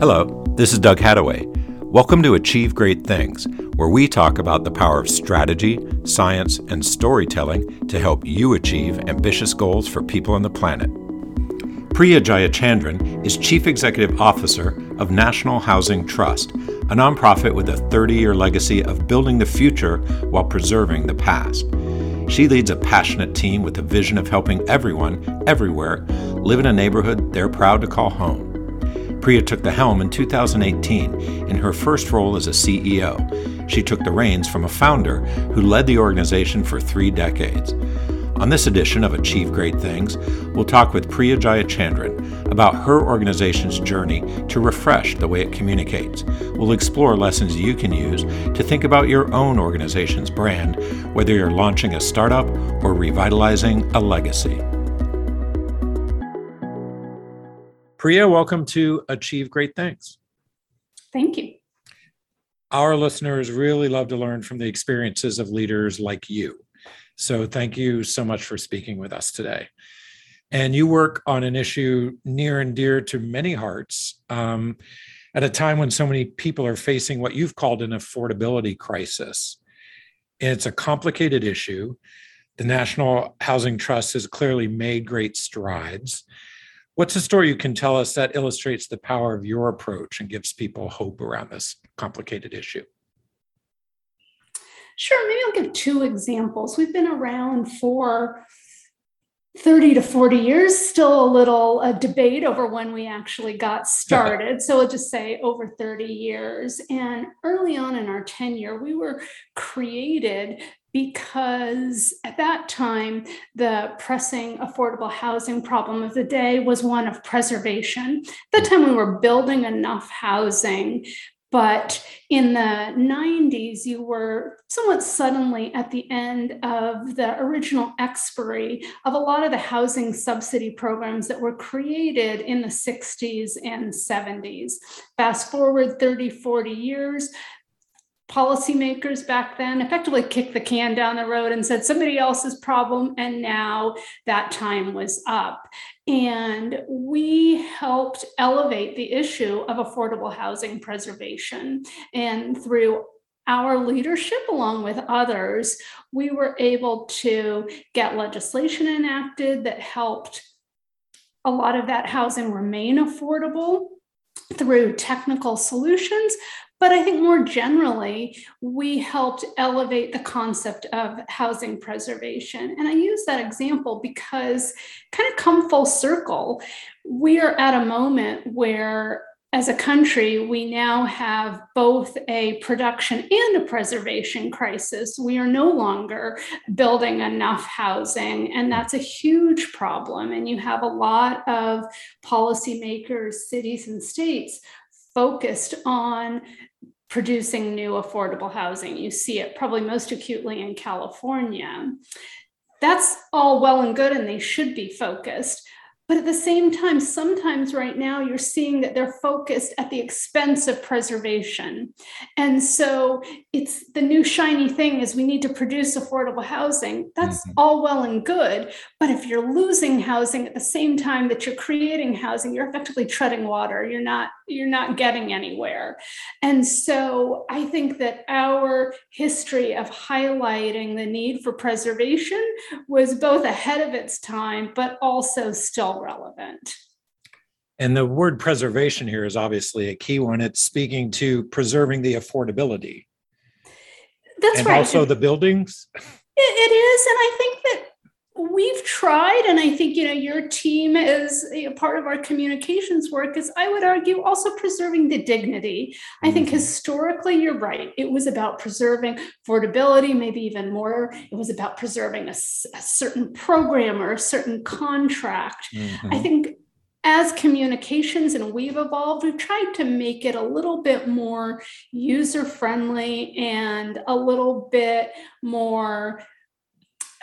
Hello, this is Doug Hattaway. Welcome to Achieve Great Things, where we talk about the power of strategy, science, and storytelling to help you achieve ambitious goals for people on the planet. Priya Jayachandran is Chief Executive Officer of National Housing Trust, a nonprofit with a 30 year legacy of building the future while preserving the past. She leads a passionate team with a vision of helping everyone, everywhere, live in a neighborhood they're proud to call home. Priya took the helm in 2018 in her first role as a CEO. She took the reins from a founder who led the organization for three decades. On this edition of Achieve Great Things, we'll talk with Priya Jayachandran about her organization's journey to refresh the way it communicates. We'll explore lessons you can use to think about your own organization's brand, whether you're launching a startup or revitalizing a legacy. Priya, welcome to Achieve Great Things. Thank you. Our listeners really love to learn from the experiences of leaders like you. So thank you so much for speaking with us today. And you work on an issue near and dear to many hearts um, at a time when so many people are facing what you've called an affordability crisis. And It's a complicated issue. The National Housing Trust has clearly made great strides. What's a story you can tell us that illustrates the power of your approach and gives people hope around this complicated issue? Sure, maybe I'll give two examples. We've been around for 30 to 40 years, still a little a debate over when we actually got started. so I'll just say over 30 years. And early on in our tenure, we were created because at that time, the pressing affordable housing problem of the day was one of preservation. At that time, we were building enough housing. But in the 90s, you were somewhat suddenly at the end of the original expiry of a lot of the housing subsidy programs that were created in the 60s and 70s. Fast forward 30, 40 years, policymakers back then effectively kicked the can down the road and said somebody else's problem and now that time was up. And we helped elevate the issue of affordable housing preservation. And through our leadership, along with others, we were able to get legislation enacted that helped a lot of that housing remain affordable through technical solutions, but I think more generally, we helped elevate the concept of housing preservation. And I use that example because, kind of come full circle, we are at a moment where as a country, we now have both a production and a preservation crisis. We are no longer building enough housing, and that's a huge problem. And you have a lot of policymakers, cities, and states focused on producing new affordable housing. You see it probably most acutely in California. That's all well and good, and they should be focused. But at the same time, sometimes right now you're seeing that they're focused at the expense of preservation. And so it's the new shiny thing is we need to produce affordable housing. That's mm-hmm. all well and good. But if you're losing housing at the same time that you're creating housing, you're effectively treading water. You're not you're not getting anywhere. And so I think that our history of highlighting the need for preservation was both ahead of its time, but also still relevant. And the word preservation here is obviously a key one. It's speaking to preserving the affordability. That's and right. Also the buildings. It, it is. And I think that we've tried and i think you know your team is you know, part of our communications work is i would argue also preserving the dignity i think mm-hmm. historically you're right it was about preserving affordability maybe even more it was about preserving a, a certain program or a certain contract mm-hmm. i think as communications and we've evolved, we've tried to make it a little bit more user friendly and a little bit more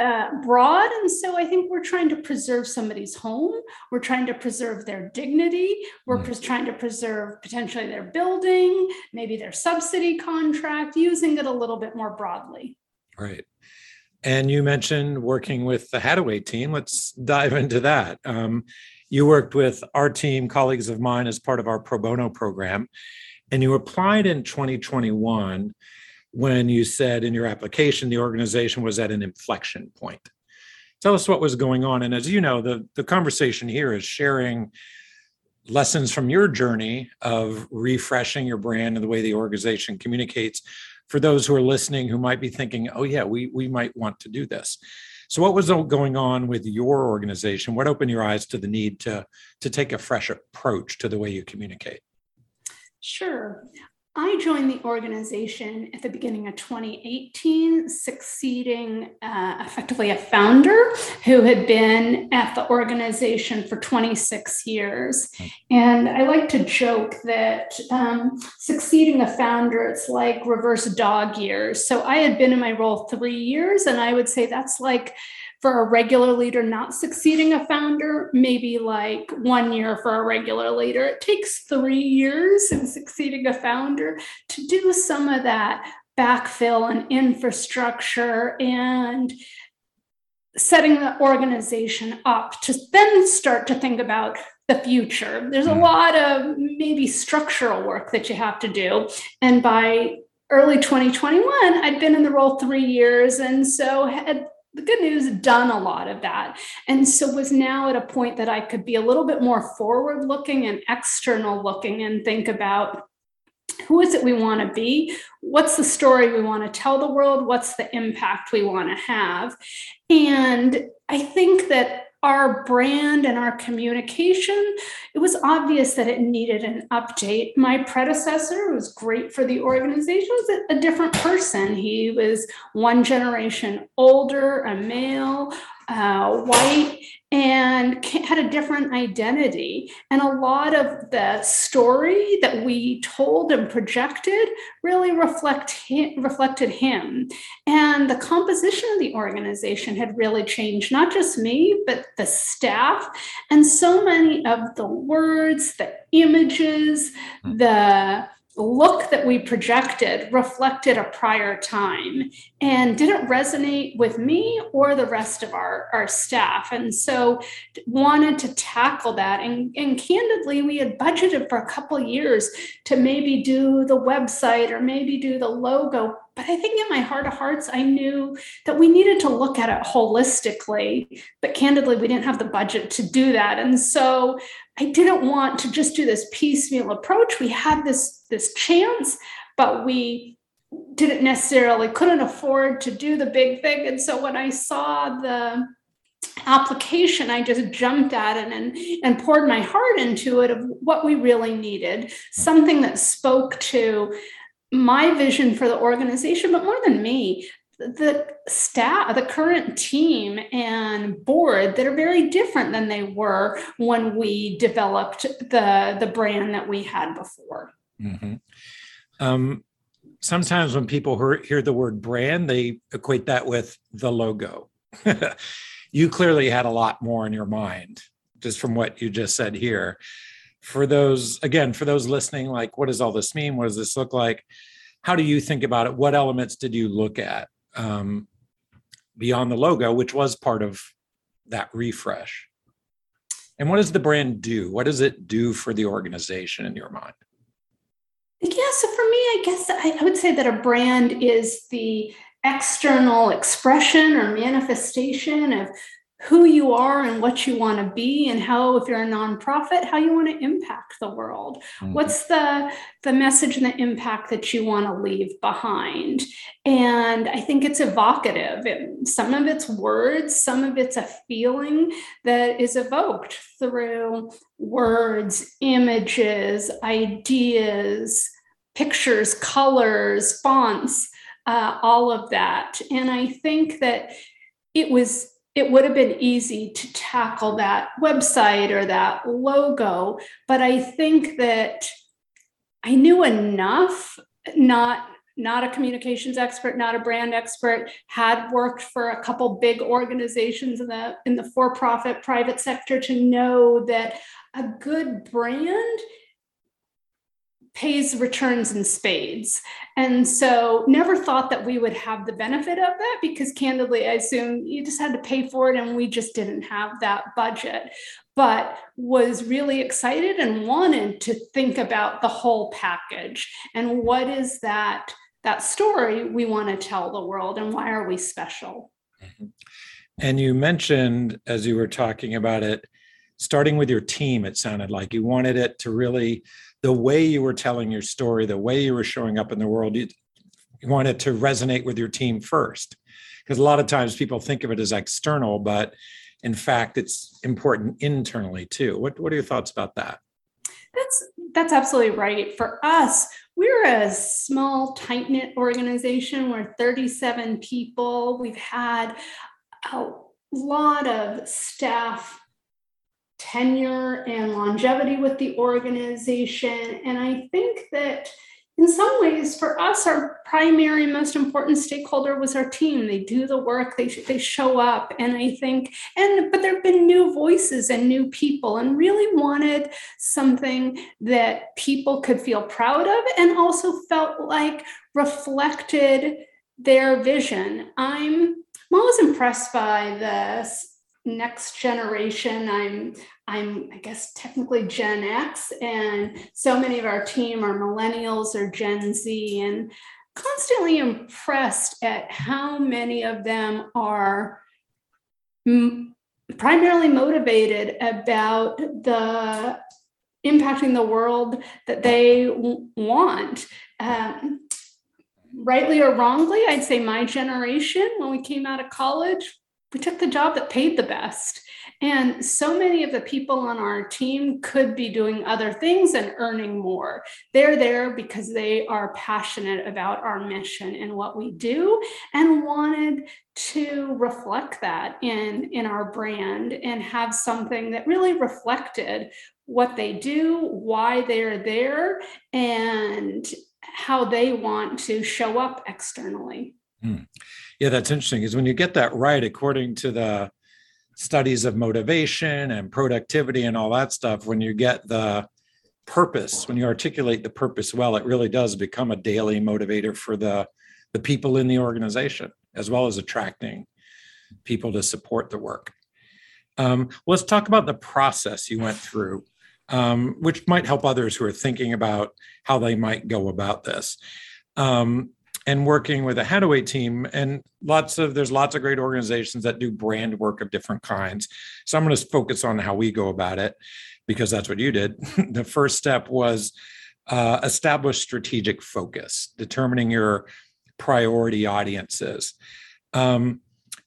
uh, broad. And so I think we're trying to preserve somebody's home. We're trying to preserve their dignity. We're mm. trying to preserve potentially their building, maybe their subsidy contract, using it a little bit more broadly. Right. And you mentioned working with the Hattaway team. Let's dive into that. Um, you worked with our team, colleagues of mine, as part of our pro bono program, and you applied in 2021 when you said in your application the organization was at an inflection point. Tell us what was going on. And as you know, the, the conversation here is sharing lessons from your journey of refreshing your brand and the way the organization communicates for those who are listening who might be thinking, oh, yeah, we, we might want to do this. So, what was going on with your organization? What opened your eyes to the need to, to take a fresh approach to the way you communicate? Sure. I joined the organization at the beginning of 2018, succeeding uh, effectively a founder who had been at the organization for 26 years. And I like to joke that um, succeeding a founder, it's like reverse dog years. So I had been in my role three years, and I would say that's like for a regular leader not succeeding a founder, maybe like one year for a regular leader. It takes three years in succeeding a founder to do some of that backfill and infrastructure and setting the organization up to then start to think about the future. There's a hmm. lot of maybe structural work that you have to do. And by early 2021, I'd been in the role three years and so had the good news done a lot of that. And so was now at a point that i could be a little bit more forward looking and external looking and think about who is it we want to be? What's the story we want to tell the world? What's the impact we want to have? And i think that our brand and our communication, it was obvious that it needed an update. My predecessor was great for the organization, was a, different person. He was one generation older, a male, uh, white, and had a different identity. And a lot of the story that we told and projected really reflect him, reflected him. And the composition of the organization had really changed, not just me, but the staff. And so many of the words, the images, hmm. The look that we projected reflected a prior time and didn't resonate with me or the rest of our, our staff. And so wanted to tackle that. And, and candidly, we had budgeted for a couple years to maybe do the website or maybe do the logo. But I think in my heart of hearts, I knew that we needed to look at it holistically. But candidly, we didn't have the budget to do that. And so I didn't want to just do this piecemeal approach. We had this this chance, but we didn't necessarily couldn't afford to do the big thing. And so when I saw the application, I just jumped at it and, and poured my heart into it of what we really needed, something that spoke to my vision for the organization, but more than me, the staff, the current team and board that are very different than they were when we developed the the brand that we had before. Mm-hmm. Um, sometimes when people hear, hear the word brand, they equate that with the logo. you clearly had a lot more in your mind, just from what you just said here. For those, again, for those listening, like, what does all this mean? What does this look like? How do you think about it? What elements did you look at? um, beyond the logo, which was part of that refresh. And what does the brand do? What does it do for the organization in your mind? Yeah, so for me, I guess I, I would say that a brand is the external expression or manifestation of who you are and what you want to be and how if you're a nonprofit how you want to impact the world. Mm-hmm. what's the the message and the impact that you want to leave behind? And i think it's evocative. It, some of it's words some of it's a feeling that is evoked through words images ideas pictures colors fonts uh, all of that. And i think that it was it would have been easy to tackle that website or that logo. But I think that I knew enough, not not a communications expert, not a brand expert, had worked for a couple big organizations in the in the for-profit private sector to know that a good brand pays returns in spades. And so never thought that we would have the benefit of that because candidly, I assume you just had to pay for it and we just didn't have that budget. But was really excited and wanted to think about the whole package and what is that that story we want to tell the world and why are we special? Mm-hmm. And you mentioned as you were talking about it, starting with your team, it sounded like you wanted it to really the way you were telling your story, the way you were showing up in the world, you, you want it to resonate with your team first. Because a lot of times people think of it as external, but in fact, it's important internally too. What, what are your thoughts about that? That's that's absolutely right. For us, we're a small, tight knit organization. We're 37 people. We've had a lot of staff tenure and longevity with the organization. And I think that in some ways, for us, our primary, most important stakeholder was our team. They do the work, they, they show up. And I think, and but there have been new voices and new people, and really wanted something that people could feel proud of and also felt like reflected their vision. I'm, I'm always impressed by this next generation. I'm I'm I guess technically Gen X and so many of our team are millennials or Gen Z and constantly impressed at how many of them are m- primarily motivated about the impacting the world that they w- want. Um, rightly or wrongly, I'd say my generation, when we came out of college, we took the job that paid the best. And so many of the people on our team could be doing other things and earning more. They're there because they are passionate about our mission and what we do and wanted to reflect that in, in our brand and have something that really reflected what they do, why they're there, and how they want to show up externally. Hmm. Yeah, that's interesting because when you get that right, according to the studies of motivation and productivity and all that stuff, when you get the purpose, when you articulate the purpose well, it really does become a daily motivator for the the people in the organization, as well as attracting people to support the work. Um, let's talk about the process you went through, um, which might help others who are thinking about how they might go about this. Um, and working with a Hattaway team and lots of there's lots of great organizations that do brand work of different kinds. So I'm going to focus on how we go about it because that's what you did. the first step was uh, establish strategic focus, determining your priority audiences. Um,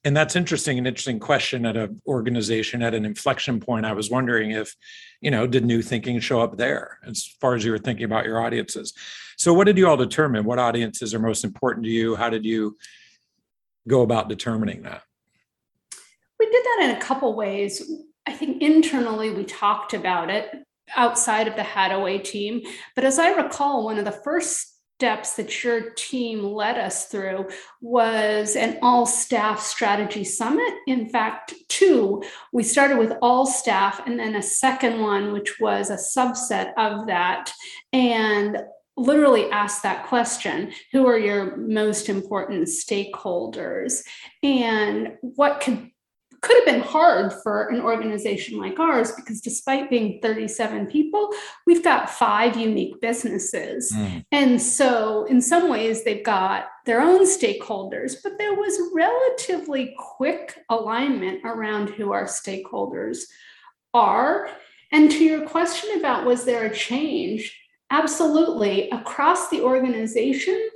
and that's interesting an interesting question at an organization at an inflection point. I was wondering if you know did new thinking show up there as far as you were thinking about your audiences? So what did you all determine? What audiences are most important to you? How did you go about determining that? We did that in a couple ways. I think internally we talked about it outside of the Hattaway team. But as i recall one of the first steps that your team led us through was an all staff strategy summit. In fact, two. We started with all staff and then a second one, which was a subset of that. And literally asked that question who are your most important stakeholders and what could could have been hard for an organization like ours because despite being 37 people, we've got five unique businesses. Mm. And so, in some ways, they've got their own stakeholders, but there was relatively quick alignment around who our stakeholders are. And to your question about was there a change? Absolutely. Across the organization,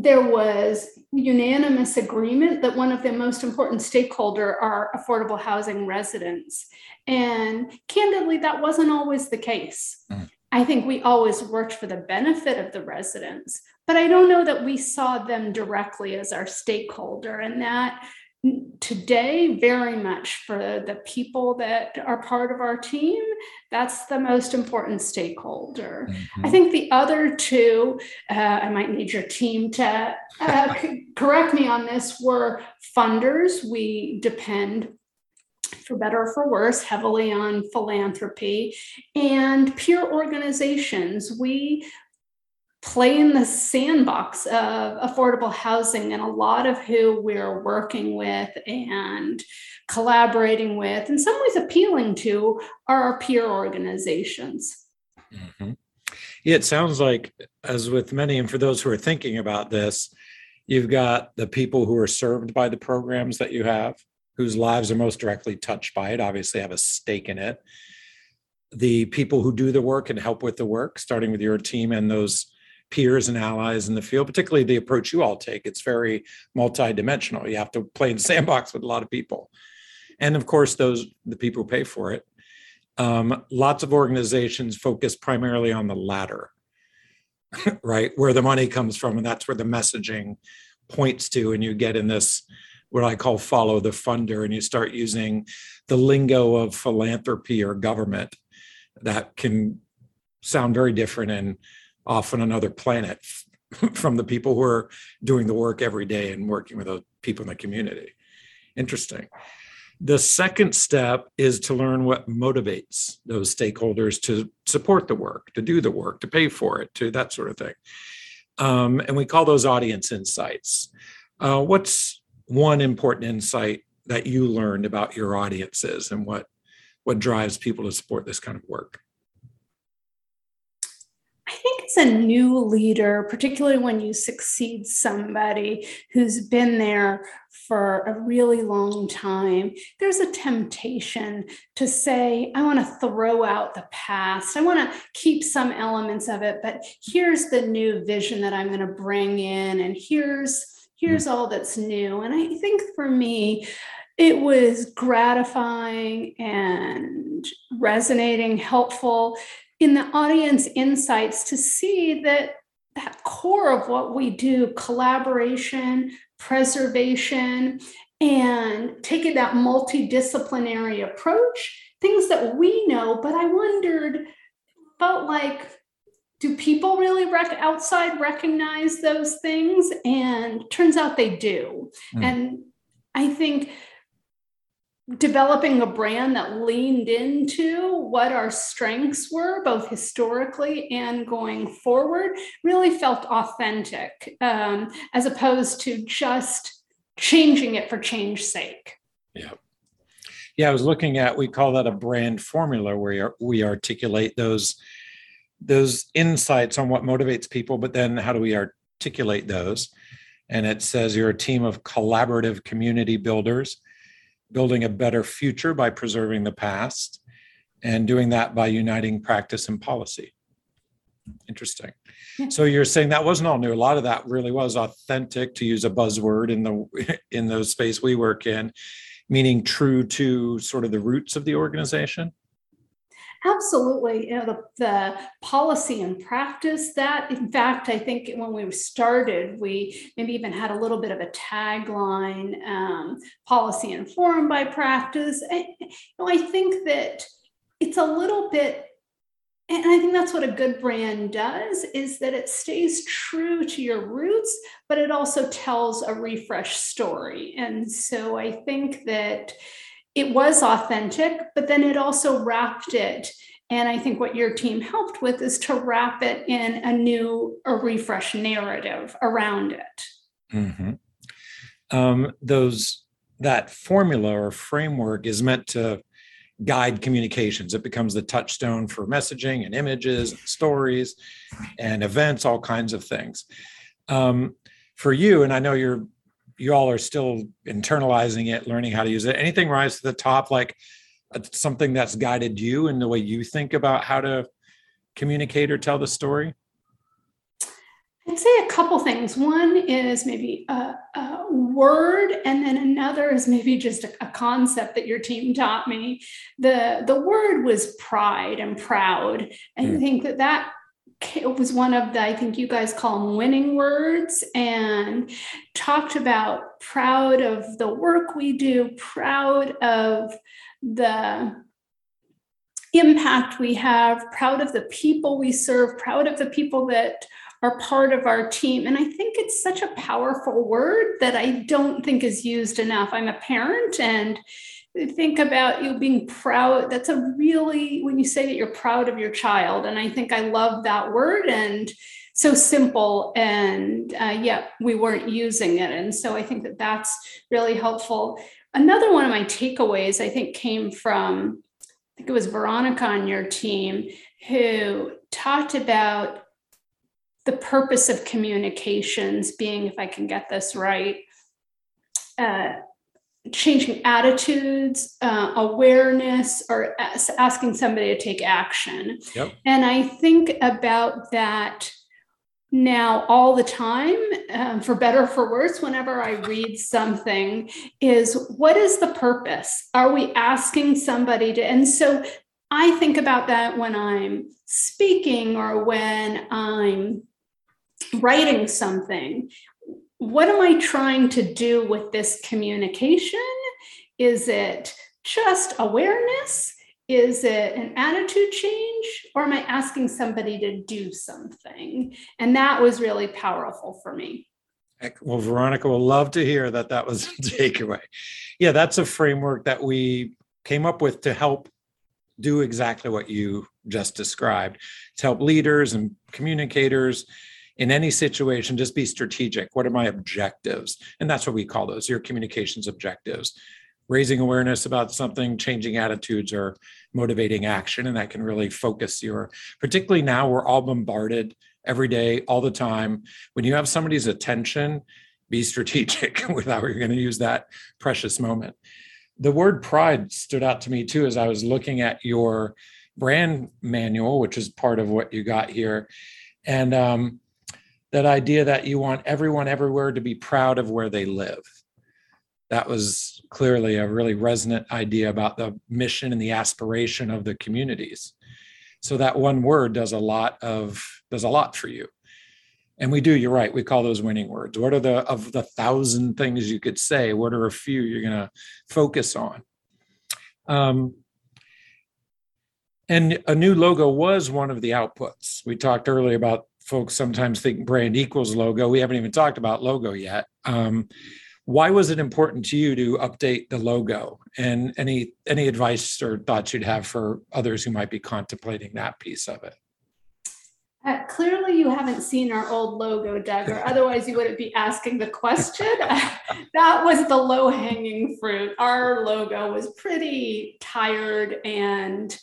there was unanimous agreement that one of the most important stakeholder are affordable housing residents and candidly that wasn't always the case mm. i think we always worked for the benefit of the residents but i don't know that we saw them directly as our stakeholder and that today very much for the people that are part of our team that's the most important stakeholder. Mm-hmm. i think the other two uh, i might need your team to uh, correct me on this were funders. We depend for better or for worse heavily on philanthropy and peer organizations. We play in the sandbox of affordable housing and a lot of who we're working with and collaborating with in some ways appealing to are our peer organizations mm-hmm. it sounds like as with many and for those who are thinking about this you've got the people who are served by the programs that you have whose lives are most directly touched by it obviously have a stake in it the people who do the work and help with the work starting with your team and those peers and allies in the field, particularly the approach you all take. It's very multidimensional. You have to play in the sandbox with a lot of people. And of course, those the people who pay for it. Um, lots of organizations focus primarily on the latter, right? Where the money comes from, and that's where the messaging points to, and you get in this what I call follow the funder, and you start using the lingo of philanthropy or government that can sound very different and off on another planet from the people who are doing the work every day and working with those people in the community. Interesting. The second step is to learn what motivates those stakeholders to support the work, to do the work, to pay for it, to that sort of thing. Um, and we call those audience insights. Uh, what's one important insight that you learned about your audiences and what what drives people to support this kind of work? I think as a new leader, particularly when you succeed somebody who's been there for a really long time, there's a temptation to say, I want to throw out the past. I want to keep some elements of it, but here's the new vision that I'm going to bring in, and here's here's all that's new. And I think for me, it was gratifying and resonating, helpful in the audience insights to see that that core of what we do collaboration preservation and taking that multidisciplinary approach things that we know but i wondered felt like do people really rec- outside recognize those things and turns out they do mm. and i think developing a brand that leaned into what our strengths were, both historically and going forward, really felt authentic um, as opposed to just changing it for change's sake. Yeah. Yeah, I was looking at, we call that a brand formula where we articulate those those insights on what motivates people, but then how do we articulate those? And it says you're a team of collaborative community builders building a better future by preserving the past, and doing that by uniting practice and policy. Interesting. Yeah. So you're saying that wasn't all new. A lot of that really was authentic, to use a buzzword in the in the space we work in, meaning true to sort of the roots of the organization. Absolutely. You know, the, the policy and practice that, in fact, I think when we started, we maybe even had a little bit of a tagline um, policy informed by practice. And, you know, I think that it's a little bit and i think that's what a good brand does is that it stays true to your roots but it also tells a refresh story and so i think that it was authentic, but then it also wrapped it. And I think what your team helped with is to wrap it in a new, a refresh narrative around it. Mm-hmm. Um, those that formula or framework is meant to guide communications. It becomes the touchstone for messaging and images, and stories, and events, all kinds of things. Um, for you, and I know you're you all are still internalizing it, learning how to use it. Anything rise to the top, like uh, something that's guided you in the way you think about how to communicate or tell the story? I'd say a couple things. One is maybe a, a word, and then another is maybe just a, a, concept that your team taught me. the The word was pride and proud. I mm. think that that it was one of the, I think you guys call them winning words, and talked about proud of the work we do, proud of the impact we have, proud of the people we serve, proud of the people that are part of our team. And I think it's such a powerful word that I don't think is used enough. I'm a parent and think about you being proud that's a really when you say that you're proud of your child and i think i love that word and so simple and uh, yet we weren't using it. And so I think that that's really helpful. Another one of my takeaways, I think, came from, I think it was Veronica on your team, who talked about the purpose of communications being, if I can get this right, uh, changing attitudes, uh, awareness, or as- asking somebody to take action. Yep. And I think about that now all the time, um, for better or for worse, whenever I read something, is what is the purpose? Are we asking somebody to? And so I think about that when I'm speaking or when I'm writing something. What am I trying to do with this communication? Is it just awareness? Is it an attitude change? Or am I asking somebody to do something? And that was really powerful for me. Well, Veronica will love to hear that that was a takeaway. Yeah, that's a framework that we came up with to help do exactly what you just described to help leaders and communicators in any situation just be strategic. What are my objectives? And that's what we call those your communications objectives. Raising awareness about something changing attitudes or motivating action and that can really focus your particularly now we're all bombarded every day all the time. When you have somebody's attention be strategic with how you're going to use that precious moment. The word pride stood out to me too as I was looking at your brand manual, which is part of what you got here. And um, that idea that you want everyone everywhere to be proud of where they live. That was clearly a really resonant idea about the mission and the aspiration of the communities. So that one word does a lot of does a lot for you. And we do, you're right. We call those winning words. What are the, of the thousand things you could say, what are a few you're going to focus on? Um, and a new logo was one of the outputs. We talked earlier about folks sometimes think brand equals logo. We haven't even talked about logo yet. Um, why was it important to you to update the logo? And any any advice or thoughts you'd have for others who might be contemplating that piece of it? Uh, clearly, you haven't seen our old logo, Doug, or otherwise you wouldn't be asking the question. that was the low hanging fruit. Our logo was pretty tired and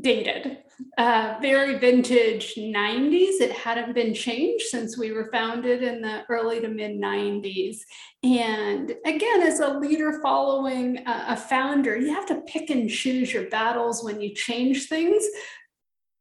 dated, uh, very vintage 90s. It hadn't been changed since we were founded in the early to mid 90s. And again, as a leader following a, founder, you have to pick and choose your battles when you change things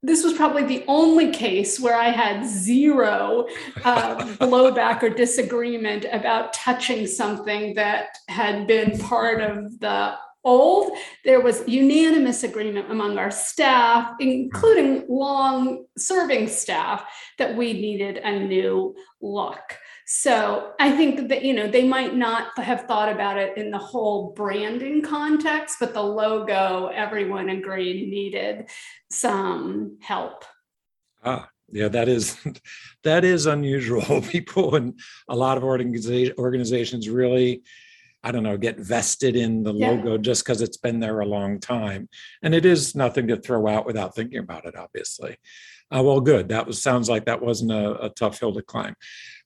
this was probably the only case where I had zero uh, blowback or disagreement about touching something that had been part of the old. There was unanimous agreement among our staff, including long serving staff, that we needed a new look. So I think that, you know, they might not have thought about it in the whole branding context, but the logo, everyone agreed needed some help. Ah, yeah, that is that is unusual. People and a lot of organizations really, I don't know, get vested in the yeah. logo just because it's been there a long time, and it is nothing to throw out without thinking about it. Obviously, uh, well, good. That was sounds like that wasn't a, a tough hill to climb.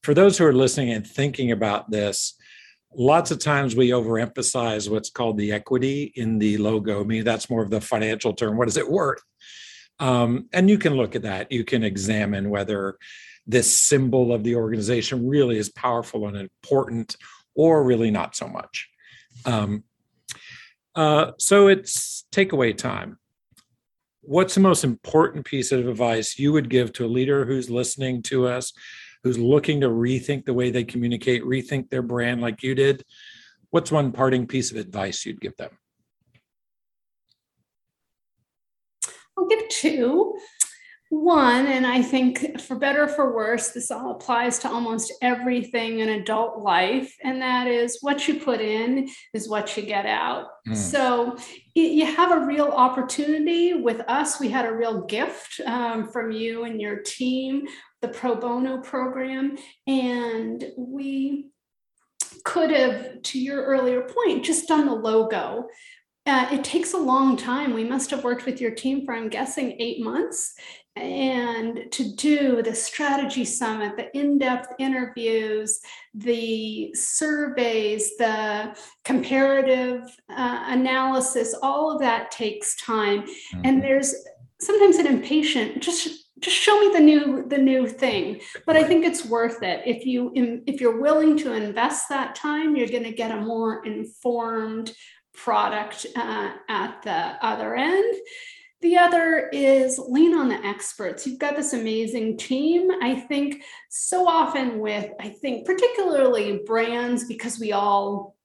For those who are listening and thinking about this, lots of times we overemphasize what's called the equity in the logo. I mean, that's more of the financial term. What is it worth? Um, and you can look at that. You can examine whether this symbol of the organization really is powerful and important or really not so much. Um, uh, so it's takeaway time what's the most important piece of advice you would give to a leader who's listening to us, who's looking to rethink the way they communicate, rethink their brand like you did? What's one parting piece of advice you'd give them? I'll give two. One, and I think for better or for worse, this all applies to almost everything in adult life, and that is what you put in is what you get out. Mm. So you have a real opportunity with us. We had a real gift um, from you and your team, the Pro Bono program, and we could have, to your earlier point, just done the logo uh, it takes a long time. We must have worked with your team for, I'm guessing, eight months. And to do the strategy summit, the in depth interviews, the surveys, the comparative uh, analysis, all of that takes time. Mm-hmm. And there's sometimes an impatient, just just show me the new the new thing but i think it's worth it if you if you're willing to invest that time you're going to get a more informed product uh, at the other end. The other is lean on the experts. You've got this amazing team. I think so often with, I think, particularly brands, because we all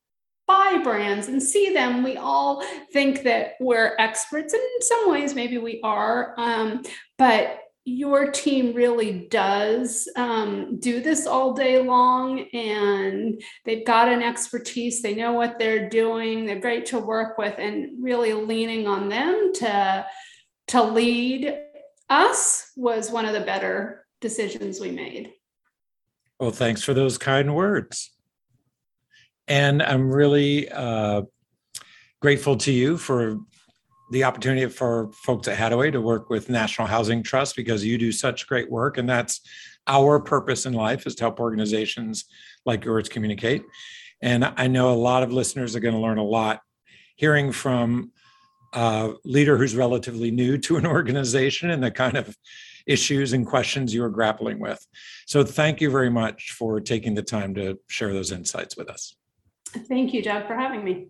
buy brands and see them, we all think that we're experts. And in some ways, maybe we are. Um, but your team really does um, do this all day long and they've got an expertise. They know what they're doing. They're great to work with and really leaning on them to to lead us was one of the better decisions we made. Well thanks for those kind words. And i'm really uh, grateful to you for the opportunity for folks at Hattaway to work with National Housing Trust because you do such great work. And that's our purpose in life is to help organizations like yours communicate. And I know a lot of listeners are going to learn a lot hearing from a leader who's relatively new to an organization and the kind of issues and questions you are grappling with. So thank you very much for taking the time to share those insights with us. Thank you, Doug, for having me.